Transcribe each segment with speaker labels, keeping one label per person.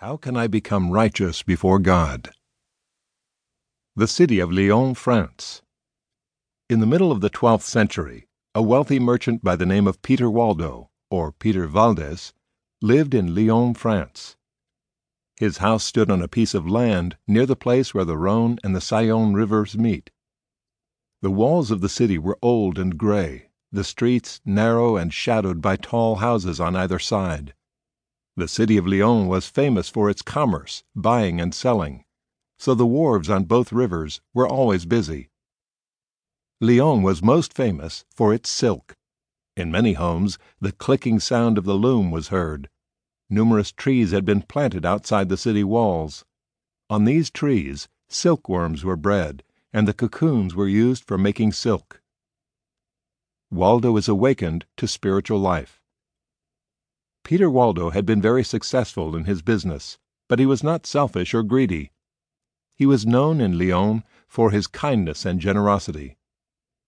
Speaker 1: How can I become righteous before God? The city of Lyons, France. In the middle of the twelfth century, a wealthy merchant by the name of Peter Waldo, or Peter Valdes, lived in Lyons, France. His house stood on a piece of land near the place where the Rhone and the Saône rivers meet. The walls of the city were old and gray, the streets narrow and shadowed by tall houses on either side. The city of Lyons was famous for its commerce, buying and selling, so the wharves on both rivers were always busy. Lyons was most famous for its silk. In many homes the clicking sound of the loom was heard. Numerous trees had been planted outside the city walls. On these trees silkworms were bred, and the cocoons were used for making silk. Waldo is awakened to spiritual life. Peter Waldo had been very successful in his business, but he was not selfish or greedy. He was known in Lyons for his kindness and generosity.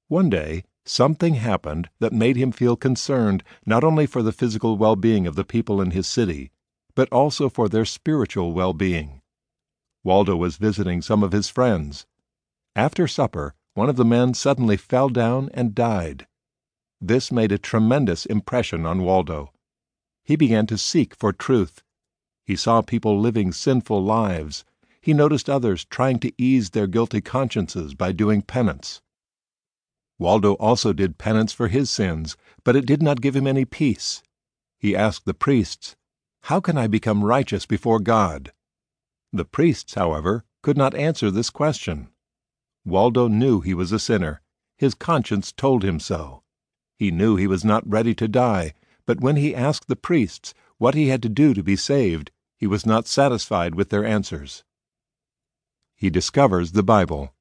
Speaker 1: One day something happened that made him feel concerned not only for the physical well being of the people in his city, but also for their spiritual well being. Waldo was visiting some of his friends. After supper, one of the men suddenly fell down and died. This made a tremendous impression on Waldo he began to seek for truth. He saw people living sinful lives. He noticed others trying to ease their guilty consciences by doing penance. Waldo also did penance for his sins, but it did not give him any peace. He asked the priests, How can I become righteous before God? The priests, however, could not answer this question. Waldo knew he was a sinner. His conscience told him so. He knew he was not ready to die, but when he asked the priests what he had to do to be saved, he was not satisfied with their answers. He discovers the Bible.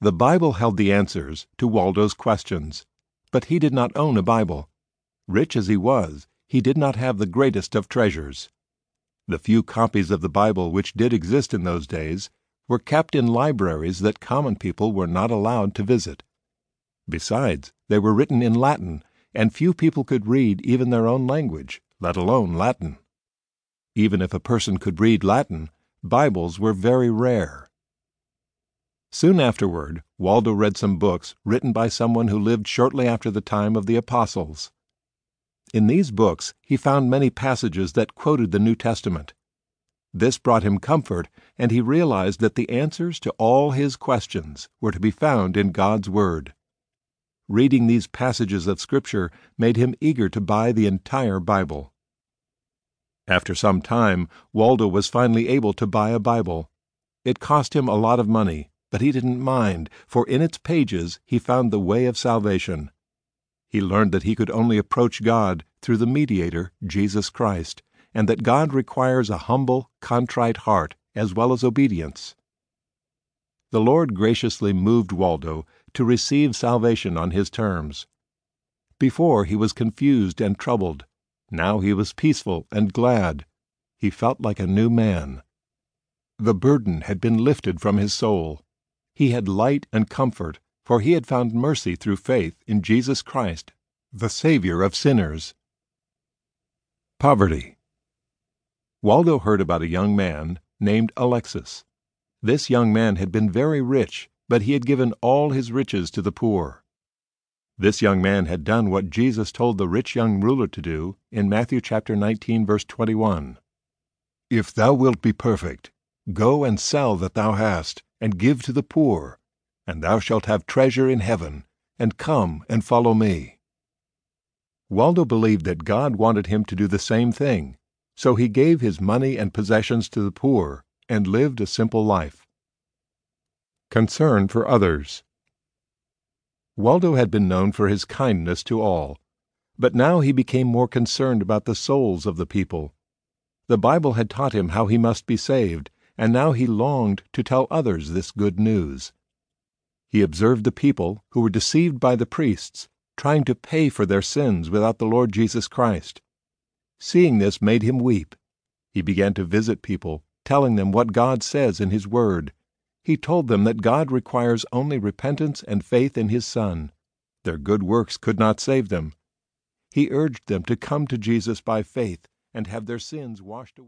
Speaker 1: The Bible held the answers to Waldo's questions, but he did not own a Bible. Rich as he was, he did not have the greatest of treasures. The few copies of the Bible which did exist in those days were kept in libraries that common people were not allowed to visit. Besides, they were written in Latin and few people could read even their own language, let alone Latin. Even if a person could read Latin, Bibles were very rare. Soon afterward, Waldo read some books written by someone who lived shortly after the time of the Apostles. In these books he found many passages that quoted the New Testament. This brought him comfort, and he realized that the answers to all his questions were to be found in God's Word. Reading these passages of Scripture made him eager to buy the entire Bible. After some time, Waldo was finally able to buy a Bible. It cost him a lot of money, but he didn't mind, for in its pages he found the way of salvation. He learned that he could only approach God through the mediator, Jesus Christ, and that God requires a humble, contrite heart as well as obedience. The Lord graciously moved Waldo to receive salvation on his terms. Before he was confused and troubled. Now he was peaceful and glad. He felt like a new man. The burden had been lifted from his soul. He had light and comfort, for he had found mercy through faith in Jesus Christ, the Savior of sinners. Poverty. Waldo heard about a young man named Alexis. This young man had been very rich but he had given all his riches to the poor. This young man had done what Jesus told the rich young ruler to do in Matthew chapter 19 verse 21. If thou wilt be perfect, go and sell that thou hast, and give to the poor, and thou shalt have treasure in heaven, and come and follow me. Waldo believed that God wanted him to do the same thing, so he gave his money and possessions to the poor and lived a simple life concern for others. Waldo had been known for his kindness to all, but now he became more concerned about the souls of the people. The Bible had taught him how he must be saved, and now he longed to tell others this good news. He observed the people, who were deceived by the priests, trying to pay for their sins without the Lord Jesus Christ. Seeing this made him weep. He began to visit people, telling them what God says in His Word, he told them that God requires only repentance and faith in His Son. Their good works could not save them. He urged them to come to Jesus by faith and have their sins washed away.